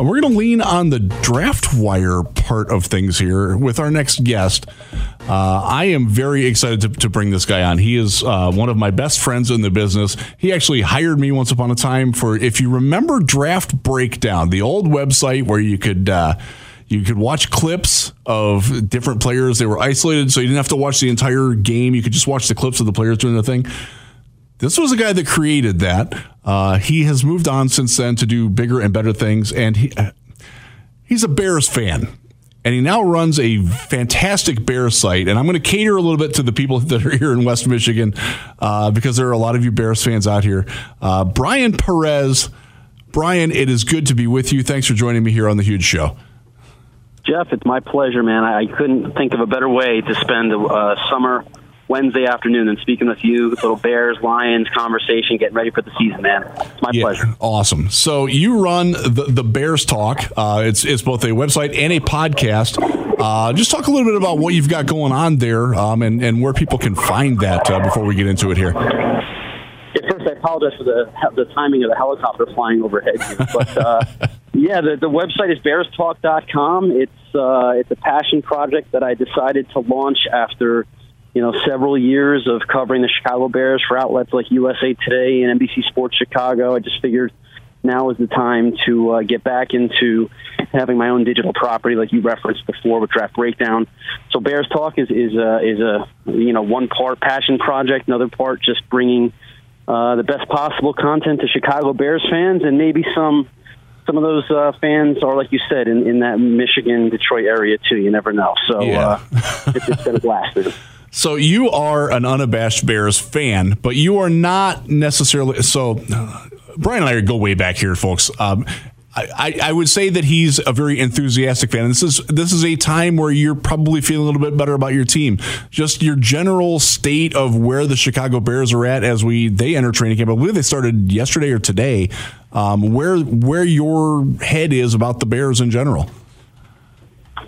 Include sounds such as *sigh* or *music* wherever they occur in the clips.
and we're going to lean on the draft wire part of things here with our next guest. Uh, I am very excited to, to, bring this guy on. He is uh, one of my best friends in the business. He actually hired me once upon a time for, if you remember Draft Breakdown, the old website where you could. Uh, you could watch clips of different players. They were isolated, so you didn't have to watch the entire game. You could just watch the clips of the players doing the thing. This was a guy that created that. Uh, he has moved on since then to do bigger and better things, and he he's a Bears fan. And he now runs a fantastic Bears site. And I'm going to cater a little bit to the people *laughs* that are here in West Michigan uh, because there are a lot of you Bears fans out here. Uh, Bryan Perez. Bryan, it is good to be with you. Thanks for joining me here on the Huge Show. Jeff, it's my pleasure, man. I couldn't think of a better way to spend a uh, summer Wednesday afternoon and speaking with you, little Bears, Lions conversation, getting ready for the season, man. It's my yeah, pleasure. Awesome. So you run the, the Bears Talk. Uh, it's, it's both a website and a podcast. Uh, just talk a little bit about what you've got going on there um, and, and where people can find that uh, before we get into it here. first, I apologize for the, the timing of the helicopter flying overhead. But uh, *laughs* yeah, the, the website is bearstalk.com. It's, uh, it's a passion project that I decided to launch after – you know, several years of covering the Chicago Bears for outlets like USA Today and NBC Sports Chicago. I just figured now is the time to uh, get back into having my own digital property, like you referenced before with Draft Breakdown. So Bears Talk is is a, is a you know one part passion project, another part just bringing uh, the best possible content to Chicago Bears fans, and maybe some some of those uh, fans are, like you said, in, in that Michigan, Detroit area too. You never know. So yeah. uh, it's, it's been a blast. *laughs* So you are an unabashed Bears fan, but you are not necessarily. So Bryan and I go way back here, folks. Um, I, I, would say that he's a very enthusiastic fan. This is this is a time where you're probably feeling a little bit better about your team. Just your general state of where the Chicago Bears are at as we they enter training camp. I believe they started yesterday or today. Um, where where your head is about the Bears in general.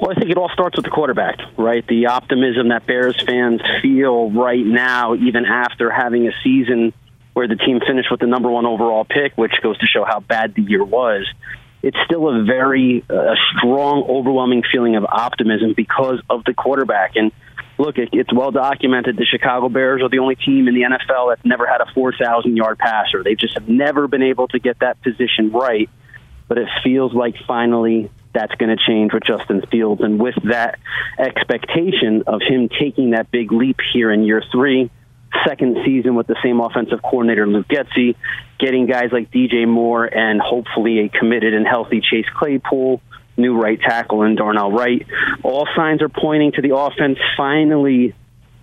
Well, I think it all starts with the quarterback, right? The optimism that Bears fans feel right now, even after having a season where the team finished with the number one overall pick, which goes to show how bad the year was. It's still a very uh, strong, overwhelming feeling of optimism because of the quarterback. And look, it, it's well documented the Chicago Bears are the only team in the NFL that's never had a 4,000 yard passer. They just have never been able to get that position right. But it feels like finally that's going to change with Justin Fields. And with that expectation of him taking that big leap here in year three, second season with the same offensive coordinator, Luke Getsy, getting guys like DJ Moore and hopefully a committed and healthy Chase Claypool, new right tackle and Darnell Wright. All signs are pointing to the offense finally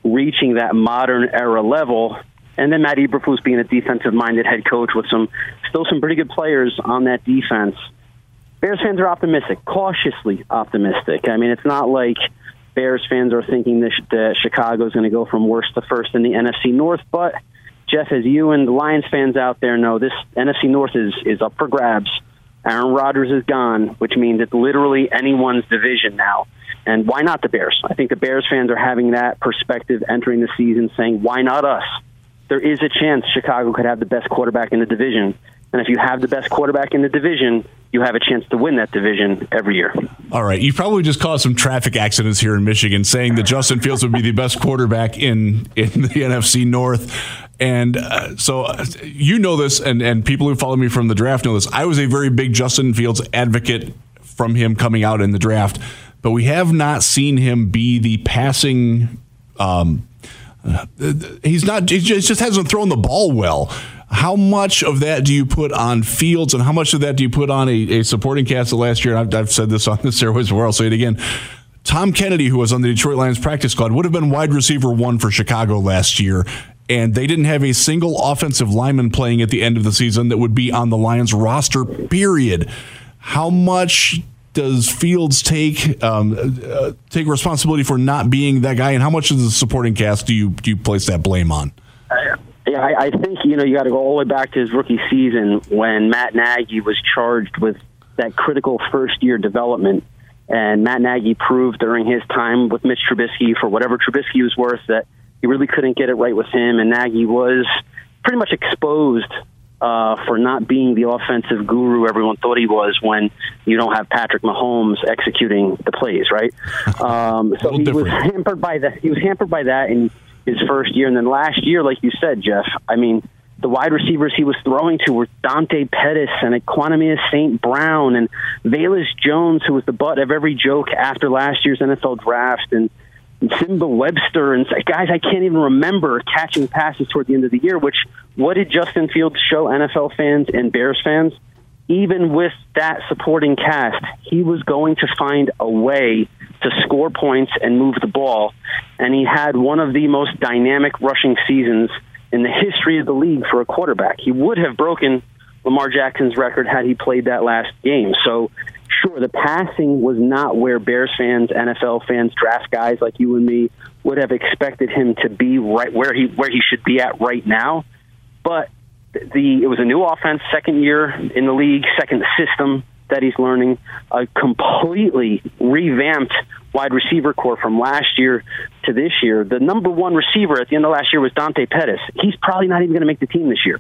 reaching that modern era level. And then Matt Eberflus being a defensive minded head coach with some still some pretty good players on that defense Bears fans are optimistic, cautiously optimistic. I mean, it's not like Bears fans are thinking that, Chicago is going to go from worst to first in the NFC North, but Jeff, as you and the Lions fans out there know, this NFC North is is up for grabs. Aaron Rodgers is gone, which means it's literally anyone's division now. And why not the Bears? I think the Bears fans are having that perspective entering the season, saying, why not us? There is a chance Chicago could have the best quarterback in the division. And if you have the best quarterback in the division, you have a chance to win that division every year. All right. You probably just caused some traffic accidents here in Michigan saying that Justin Fields would be the best quarterback in, in the *laughs* NFC North. And uh, so uh, you know this, and, and people who follow me from the draft know this. I was a very big Justin Fields advocate from him coming out in the draft, but we have not seen him be the passing. Um, uh, he's not. He just hasn't thrown the ball well. How much of that do you put on Fields, and how much of that do you put on a, a supporting cast of last year? And I've, I've said this on the *laughs* Airways where I'll say it again. Tom Kennedy, who was on the Detroit Lions practice squad, would have been wide receiver one for Chicago last year. And they didn't have a single offensive lineman playing at the end of the season that would be on the Lions roster, period. How much does Fields take um, uh, take responsibility for not being that guy, and how much of the supporting cast do you do you place that blame on? Yeah, I, I think you know you got to go all the way back to his rookie season when Matt Nagy was charged with that critical first year development, and Matt Nagy proved during his time with Mitch Trubisky, for whatever Trubisky was worth, that he really couldn't get it right with him, and Nagy was pretty much exposed uh, for not being the offensive guru everyone thought he was when you don't have Patrick Mahomes executing the plays, right? *laughs* Um, so he different. was hampered by that. He was hampered by that in his first year, and then last year, like you said, Jeff. I mean, the wide receivers he was throwing to were Dante Pettis and Equanimeous St. Brown and Velus Jones, who was the butt of every joke after last year's NFL draft, and Nsimba Webster and guys I can't even remember catching passes toward the end of the year. Which what did Justin Fields show NFL fans and Bears fans? Even with that supporting cast, he was going to find a way to score points and move the ball, and he had one of the most dynamic rushing seasons in the history of the league for a quarterback. He would have broken Lamar Jackson's record had he played that last game. So sure, the passing was not where Bears fans, NFL fans, draft guys like you and me would have expected him to be right where he where he should be at right now. But the it was a new offense, second year in the league, second system that he's learning, a completely revamped wide receiver core from last year to this year. The number one receiver at the end of last year was Dante Pettis. He's probably not even going to make the team this year.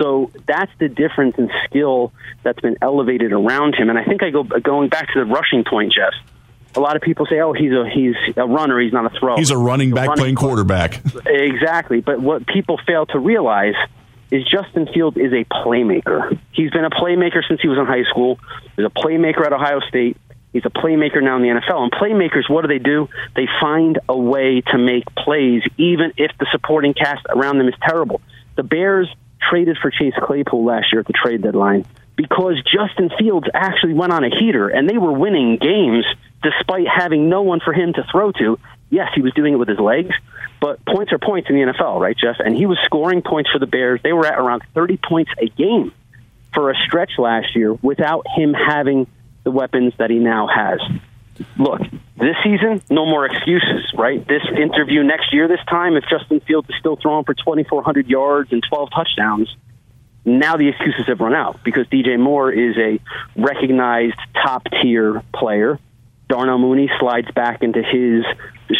So that's the difference in skill that's been elevated around him. And I think I go going back to the rushing point, Jeff. A lot of people say, "Oh, he's a he's a runner. He's not a thrower. He's a running back running playing quarterback." Exactly. But what people fail to realize is Justin Fields is a playmaker. He's been a playmaker since he was in high school. He's a playmaker at Ohio State. He's a playmaker now in the NFL. And playmakers, what do they do? They find a way to make plays, even if the supporting cast around them is terrible. The Bears traded for Chase Claypool last year at the trade deadline because Justin Fields actually went on a heater and they were winning games despite having no one for him to throw to. Yes, he was doing it with his legs, but points are points in the NFL, right, Jeff? And he was scoring points for the Bears. They were at around 30 points a game for a stretch last year without him having the weapons that he now has look, this season, no more excuses, right? This interview next year, this time, if Justin Fields is still throwing for 2,400 yards and 12 touchdowns, now the excuses have run out because DJ Moore is a recognized top tier player. Darnell Mooney slides back into his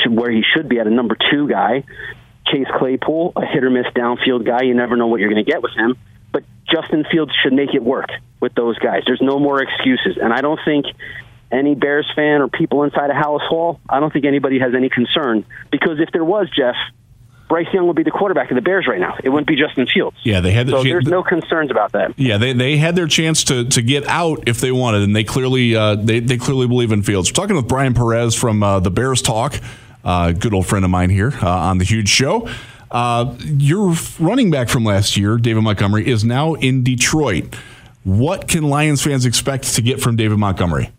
where he should be at a number two guy. Chase Claypool, a hit or miss downfield guy. You never know what you're going to get with him. But Justin Fields should make it work with those guys. There's no more excuses. And I don't think any Bears fan or people inside Halas Hall, I don't think anybody has any concern because if there was, Jeff, Bryce Young would be the quarterback of the Bears right now. It wouldn't be Justin Fields. Yeah, they had. The, so there's no concerns about that. Yeah, they, they had their chance to to get out if they wanted, and they clearly uh, they they clearly believe in Fields. We're talking with Bryan Perez from uh, the Bears Talk, uh, good old friend of mine here uh, on the Huge Show. Uh, your running back from last year, David Montgomery, is now in Detroit. What can Lions fans expect to get from David Montgomery?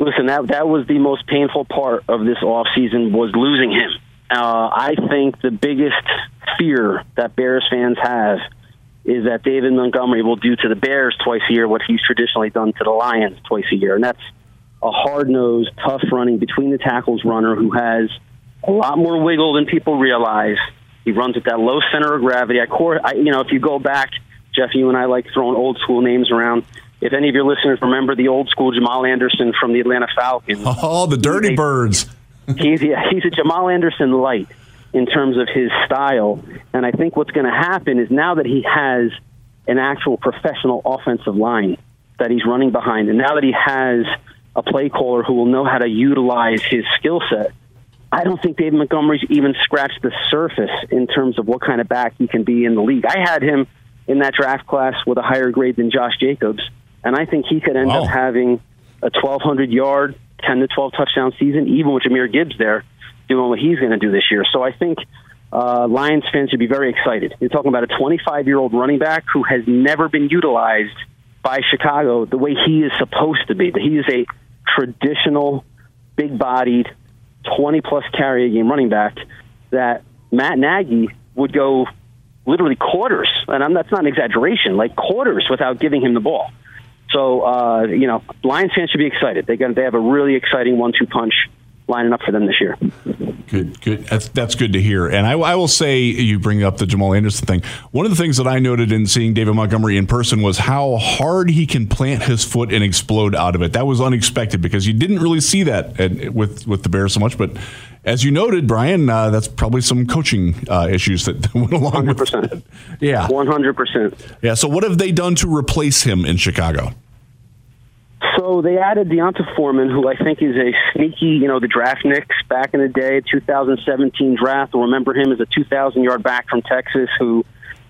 Listen, that that was the most painful part of this off season was losing him. Uh, I think the biggest fear that Bears fans have is that David Montgomery will do to the Bears twice a year what he's traditionally done to the Lions twice a year, and that's a hard nosed, tough running between the tackles runner who has a lot more wiggle than people realize. He runs at that low center of gravity. I, core, I, you know, if you go back, Jeff, you and I like throwing old school names around if any of your listeners remember the old school Jamal Anderson from the Atlanta Falcons. Oh, the Dirty Birds. He's, yeah, he's a Jamal Anderson light in terms of his style. And I think what's going to happen is now that he has an actual professional offensive line that he's running behind, and now that he has a play caller who will know how to utilize his skill set, I don't think David Montgomery's even scratched the surface in terms of what kind of back he can be in the league. I had him in that draft class with a higher grade than Josh Jacobs and I think he could end wow. up having a 1,200 yard, 10 to 12 touchdown season, even with Jahmyr Gibbs there doing what he's going to do this year. So I think uh, Lions fans should be very excited. You're talking about a 25 year old running back who has never been utilized by Chicago the way he is supposed to be. He is a traditional, big bodied, 20 plus carry a game running back that Matt Nagy would go literally quarters, and I'm, that's not an exaggeration, like quarters without giving him the ball. So, uh, you know, Lions fans should be excited. They got they have a really exciting one-two punch lining up for them this year. Good, good. That's, that's good to hear. And I, I, will say, you bring up the Jamal Anderson thing. One of the things that I noted in seeing David Montgomery in person was how hard he can plant his foot and explode out of it. That was unexpected because you didn't really see that at, with with the Bears so much, but as you noted, Bryan, uh, that's probably some coaching uh, issues that went along 100%. with it. Yeah. 100%. Yeah. So, what have they done to replace him in Chicago? So they added D'Onta Foreman, who I think is a sneaky, you know, the draft nicks back in the day, 2017 draft. Remember him as a 2,000 yard back from Texas who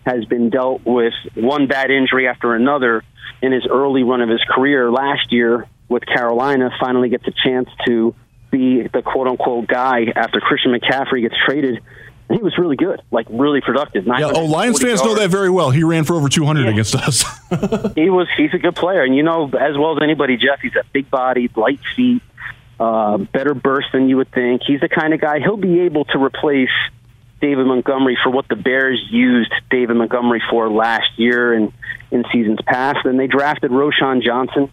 has been dealt with one bad injury after another in his early run of his career. Last year with Carolina, finally gets a chance to be the quote unquote guy after Christian McCaffrey gets traded. He was really good, like really productive. Yeah, oh, Lions fans yards. know that very well. He ran for over 200 yeah. against us. *laughs* he was. He's a good player, and you know as well as anybody, Jeff. He's a big body, light feet, uh, better burst than you would think. He's the kind of guy he'll be able to replace David Montgomery for what the Bears used David Montgomery for last year and in seasons past. Then they drafted Roschon Johnson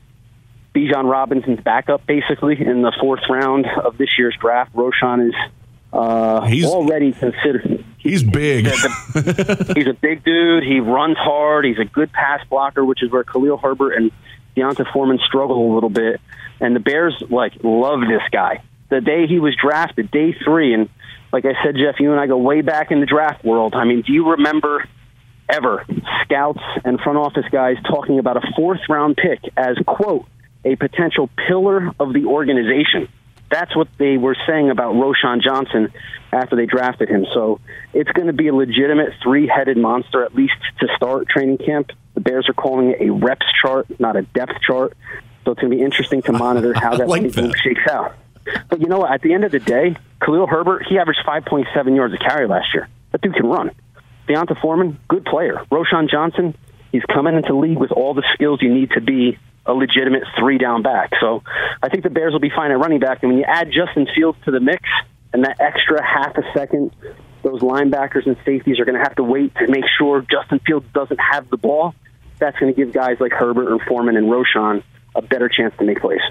Bijan Robinson's backup, basically, in the fourth round of this year's draft. Roschon is uh, he's already considered. He's big. he's a big dude. He runs hard. He's a good pass blocker, which is where Khalil Herbert and D'Onta Foreman struggle a little bit. And the Bears like love this guy. The day he was drafted, day three, and like I said, Jeff, you and I go way back in the draft world. I mean, do you remember ever scouts and front office guys talking about a fourth round pick as quote a potential pillar of the organization. That's what they were saying about Roschon Johnson after they drafted him. So it's going to be a legitimate three headed monster, at least to start training camp. The Bears are calling it a reps chart, not a depth chart. So it's going to be interesting to monitor how *laughs* that, like that. shakes out. But you know what? At the end of the day, Khalil Herbert, he averaged 5.7 yards a carry last year. That dude can run. D'Onta Foreman, good player. Roschon Johnson, he's coming into league with all the skills you need to be a legitimate three down back. So I think the Bears will be fine at running back. And when you add Justin Fields to the mix and that extra half a second, those linebackers and safeties are going to have to wait to make sure Justin Fields doesn't have the ball. That's going to give guys like Herbert and Foreman and Roschon a better chance to make plays.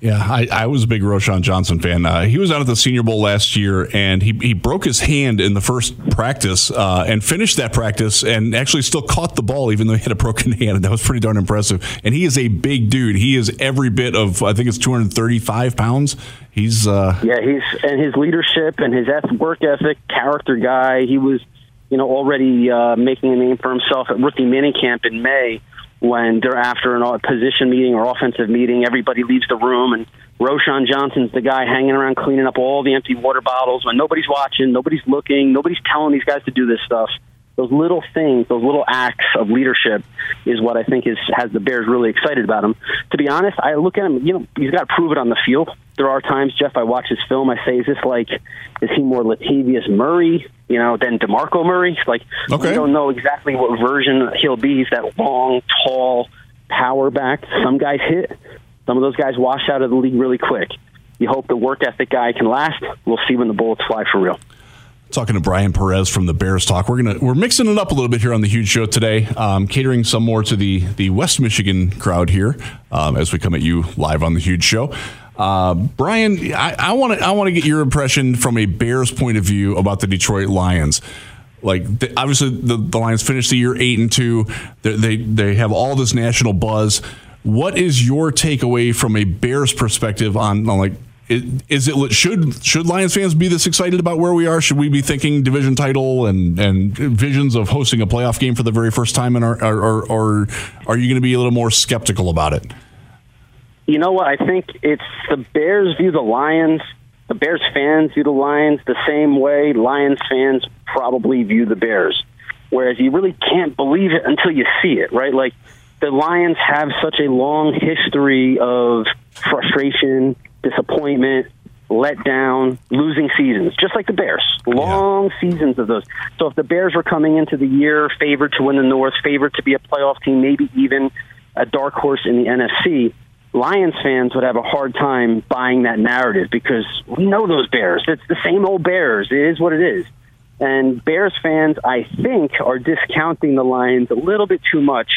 Yeah, I, I, was a big Roschon Johnson fan. Uh, he was out at the Senior Bowl last year, and he, he broke his hand in the first practice uh, and finished that practice and actually still caught the ball, even though he had a broken *laughs* hand. And that was pretty darn impressive. And he is a big dude. He is every bit of, I think it's 235 pounds. He's. Uh, yeah, he's, and his leadership and his work ethic, character guy. He was, you know, already uh, making a name for himself at rookie minicamp in May when they're after a position meeting or offensive meeting, everybody leaves the room and Roschon Johnson's the guy hanging around cleaning up all the empty water bottles when nobody's watching, nobody's looking, nobody's telling these guys to do this stuff. Those little things, those little acts of leadership, is what I think is has the Bears really excited about him. To be honest, I look at him. You know, he's got to prove it on the field. There are times, Jeff, I watch his film. I say, is this like, is he more Latavius Murray, you know, than Demarco Murray? Like, okay. we don't know exactly what version he'll be. He's that long, tall, power back. Some guys hit. Some of those guys wash out of the league really quick. You hope the work ethic guy can last. We'll see when the bullets fly for real. Talking to Bryan Perez from the Bears Talk. We're gonna we're mixing it up a little bit here on the huge show today, um, catering some more to the the West Michigan crowd here um, as we come at you live on the huge show. Uh, Brian, I want to I want to get your impression from a Bears point of view about the Detroit Lions. Like the, obviously the, the Lions finished the year eight and two. They, they they have all this national buzz. What is your takeaway from a Bears perspective on, on like is it should should Lions fans be this excited about where we are? Should we be thinking division title and and visions of hosting a playoff game for the very first time, and or or, or are you going to be a little more skeptical about it? You know what? I think it's the Bears view the Lions. The Bears fans view the Lions the same way Lions fans probably view the Bears. Whereas you really can't believe it until you see it, right? Like the Lions have such a long history of frustration disappointment, let down, losing seasons, just like the Bears. Long yeah. seasons of those. So if the Bears were coming into the year favored to win the North, favored to be a playoff team, maybe even a dark horse in the NFC, Lions fans would have a hard time buying that narrative because we know those Bears. It's the same old Bears. It is what it is. And Bears fans, I think, are discounting the Lions a little bit too much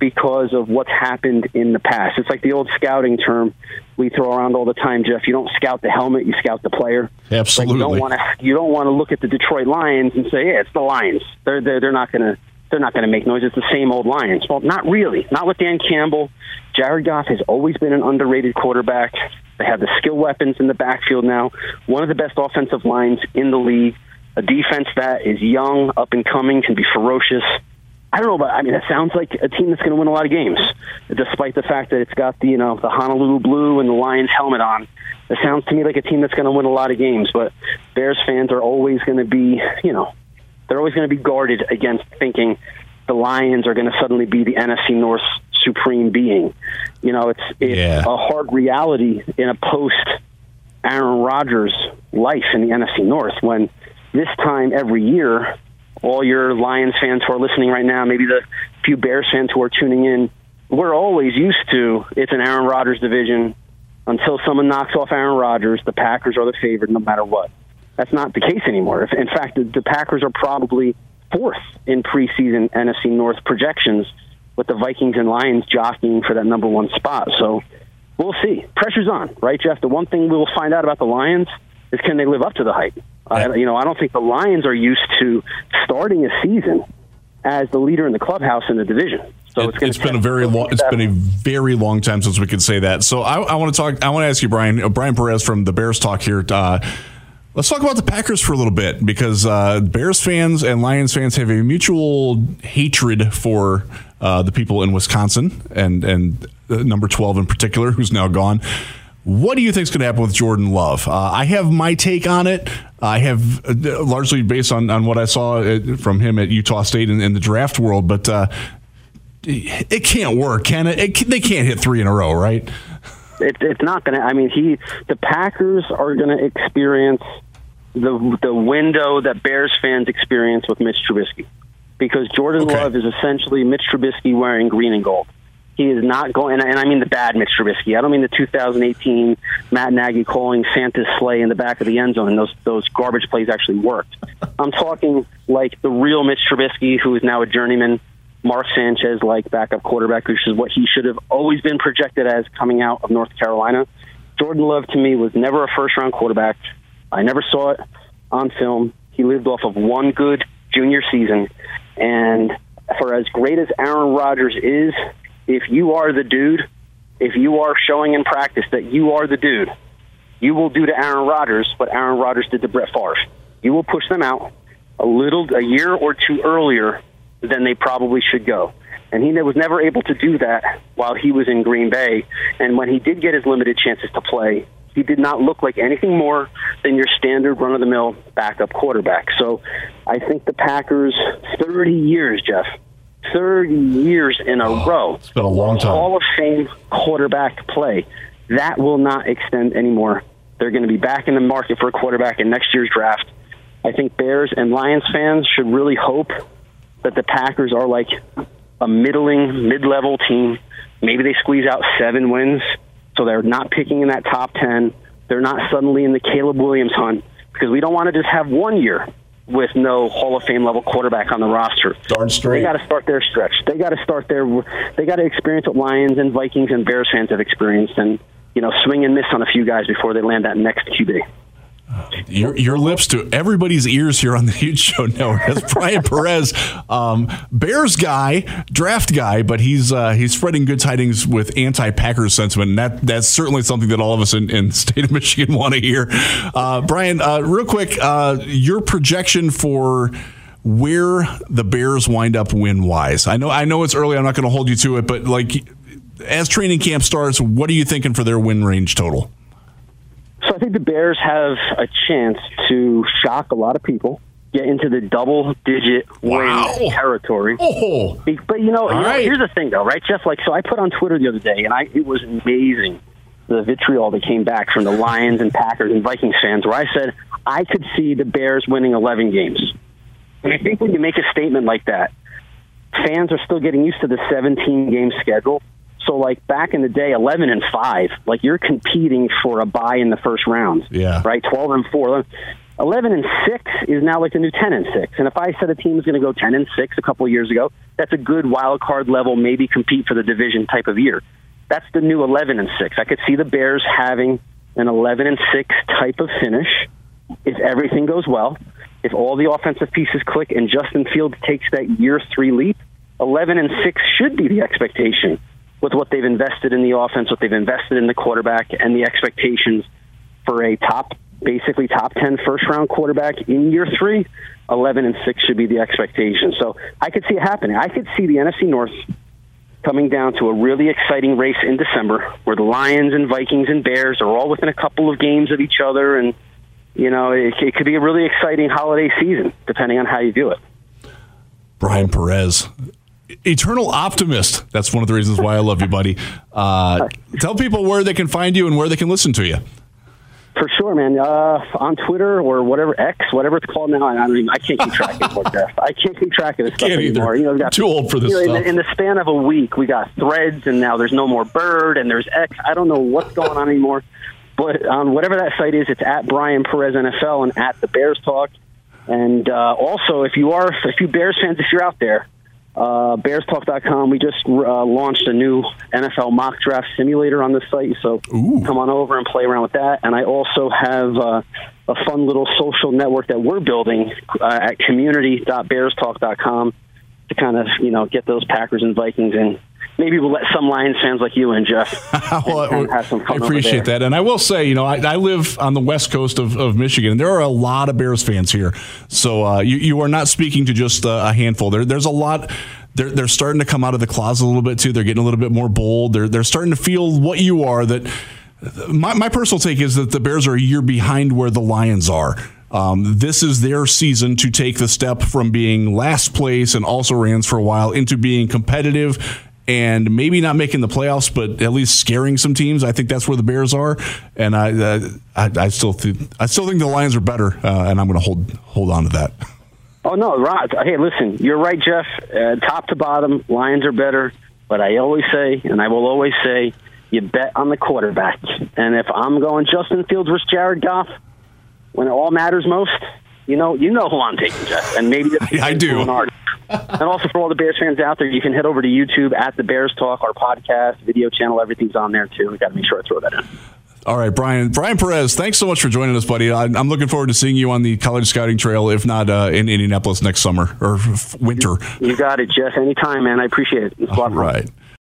because of what's happened in the past. It's like the old scouting term we throw around all the time, Jeff. You don't scout the helmet, you scout the player. Absolutely. Like you don't want to you don't want to look at the Detroit Lions and say, "Yeah, it's the Lions. They're they're, they're not going to they're not going to make noise. It's the same old Lions." Well, not really. Not with Dan Campbell. Jared Goff has always been an underrated quarterback. They have the skill weapons in the backfield now. One of the best offensive lines in the league. A defense that is young, up and coming, can be ferocious. I don't know, but I mean, it sounds like a team that's going to win a lot of games, despite the fact that it's got the you know the Honolulu blue and the Lions helmet on. It sounds to me like a team that's going to win a lot of games. But Bears fans are always going to be, you know, they're always going to be guarded against thinking the Lions are going to suddenly be the NFC North supreme being. You know, it's it's yeah. a hard reality in a post Aaron Rodgers life in the NFC North when this time every year, all your Lions fans who are listening right now, maybe the few Bears fans who are tuning in, we're always used to it's an Aaron Rodgers division. Until someone knocks off Aaron Rodgers, the Packers are the favorite no matter what. That's not the case anymore. In fact, the Packers are probably fourth in preseason NFC North projections with the Vikings and Lions jockeying for that number one spot. So we'll see. Pressure's on, right, Jeff? The one thing we will find out about the Lions is can they live up to the hype? Uh, you know, I don't think the Lions are used to starting a season as the leader in the clubhouse in the division. So it, has been a very long. It's been a very long time since we could say that. So I, I want to talk. I want to ask you, Bryan. Uh, Bryan Perez from the Bears Talk here. Uh, let's talk about the Packers for a little bit because uh, Bears fans and Lions fans have a mutual hatred for uh, the people in Wisconsin and and uh, number twelve in particular, who's now gone. What do you think is going to happen with Jordan Love? Uh, I have my take on it. I have uh, largely based on, on what I saw uh, from him at Utah State in, in the draft world, but uh, it can't work, can it? it? They can't hit three in a row, right? It, it's not going to. I mean, he the Packers are going to experience the the window that Bears fans experience with Mitch Trubisky because Jordan okay. Love is essentially Mitch Trubisky wearing green and gold. He is not going, and I mean the bad Mitch Trubisky. I don't mean the 2018 Matt Nagy calling Santa's sleigh in the back of the end zone, and those those garbage plays actually worked. I'm talking like the real Mitch Trubisky, who is now a journeyman, Mark Sanchez like backup quarterback, which is what he should have always been projected as coming out of North Carolina. Jordan Love to me was never a first round quarterback. I never saw it on film. He lived off of one good junior season, and for as great as Aaron Rodgers is, if you are the dude, if you are showing in practice that you are the dude, you will do to Aaron Rodgers what Aaron Rodgers did to Brett Favre. You will push them out a little, a year or two earlier than they probably should go. And he was never able to do that while he was in Green Bay. And when he did get his limited chances to play, he did not look like anything more than your standard run of the mill backup quarterback. So I think the Packers, 30 years, Jeff, 30 years in a oh, row. It's been a long time. Hall of Fame quarterback play. That will not extend anymore. They're going to be back in the market for a quarterback in next year's draft. I think Bears and Lions fans should really hope that the Packers are like a middling, mid level team. Maybe they squeeze out seven wins so they're not picking in that top 10. They're not suddenly in the Caleb Williams hunt because we don't want to just have one year with no Hall of Fame level quarterback on the roster. Darn straight. They got to start their stretch. They got to start their. They got to experience what Lions and Vikings and Bears fans have experienced, and you know, swing and miss on a few guys before they land that next QB. Your, your lips to everybody's ears here on the Huge Show Network. That's Bryan Perez, um, Bears guy, draft guy, but he's uh, he's spreading good tidings with anti-Packers sentiment, and that that's certainly something that all of us in, in the state of Michigan want to hear. Uh, Bryan, uh, real quick, uh, your projection for where the Bears wind up win wise. I know I know it's early. I'm not going to hold you to it, but like as training camp starts, what are you thinking for their win range total? So I think the Bears have a chance to shock a lot of people, get into the double digit wow. win territory. Oh. But you know, you know here's the thing though, right, Jeff? Like, so I put on Twitter the other day, and I it was amazing the vitriol that came back from the Lions and Packers and Vikings fans, where I said I could see the Bears winning 11 games. And I think when you make a statement like that, fans are still getting used to the 17 game schedule. So like back in the day, eleven and five, like you're competing for a buy in the first round. Yeah. Right. Twelve and four. 11 and 6 is now like the new 10 and 6. And if I said a team is going to go 10 and 6 a couple of years ago, that's a good wild card level, maybe compete for the division type of year. That's the new 11 and 6. I could see the Bears having an 11 and 6 type of finish if everything goes well. If all the offensive pieces click and Justin Fields takes that year 3 leap, 11 and 6 should be the expectation with what they've invested in the offense, what they've invested in the quarterback, and the expectations for a top, basically top 10 first round quarterback in year three, 11 and 6 should be the expectation. So I could see it happening. I could see the NFC North coming down to a really exciting race in December where the Lions and Vikings and Bears are all within a couple of games of each other. And, you know, it, it could be a really exciting holiday season, depending on how you do it. Bryan Perez, eternal optimist. That's one of the reasons why I love you, buddy. Uh, tell people where they can find you and where they can listen to you. For sure, man. Uh, on Twitter or whatever X, whatever it's called now, I don't even. I can't keep track anymore, Jeff. *laughs* I can't keep track of this stuff Can't either. anymore. You know, got, Too old for this you know, in, stuff. the, in the span of a week, we got Threads, and now there's no more Bird, and there's X. I don't know what's going on anymore. But on whatever that site is, it's at Bryan Perez NFL and at the Bears Talk. And uh, also, if you are, if you Bears fans, if you're out there, uh, BearsTalk.com. We just uh, launched a new NFL mock draft simulator on the site, so Ooh. come on over and play around with that. And I also have uh, a fun little social network that we're building uh, at community.bearstalk.com to kind of you know get those Packers and Vikings in. Maybe we'll let some Lions fans like you in, Jeff. *laughs* well, and- and have some I appreciate that. And I will say, you know, I, I live on the west coast of, of Michigan, and there are a lot of Bears fans here. So uh, you, you are not speaking to just uh, a handful. There, there's a lot. They're, they're starting to come out of the closet a little bit, too. They're getting a little bit more bold. They're, they're starting to feel what you are. That my, my personal take is that the Bears are a year behind where the Lions are. Um, this is their season to take the step from being last place and also rans for a while into being competitive and maybe not making the playoffs, but at least scaring some teams. I think that's where the Bears are, and I uh, I, I still think I still think the Lions are better, uh, and I'm going to hold hold on to that. Oh no, Rod. Hey, listen, you're right, Jeff. Uh, top to bottom, Lions are better. But I always say, and I will always say, you bet on the quarterback. And if I'm going Justin Fields versus Jared Goff, when it all matters most, you know, you know who I'm taking, Jeff. And maybe that's *laughs* I do. And also for all the Bears fans out there, you can head over to YouTube at the Bears Talk, our podcast, video channel. Everything's on there too. We got to make sure I throw that in. All right, Bryan Bryan Perez, thanks so much for joining us, buddy. I, I'm looking forward to seeing you on the college scouting trail, if not uh, in Indianapolis next summer or winter. You got it, Jeff. Anytime, man. I appreciate it. It's a lot All fun. right.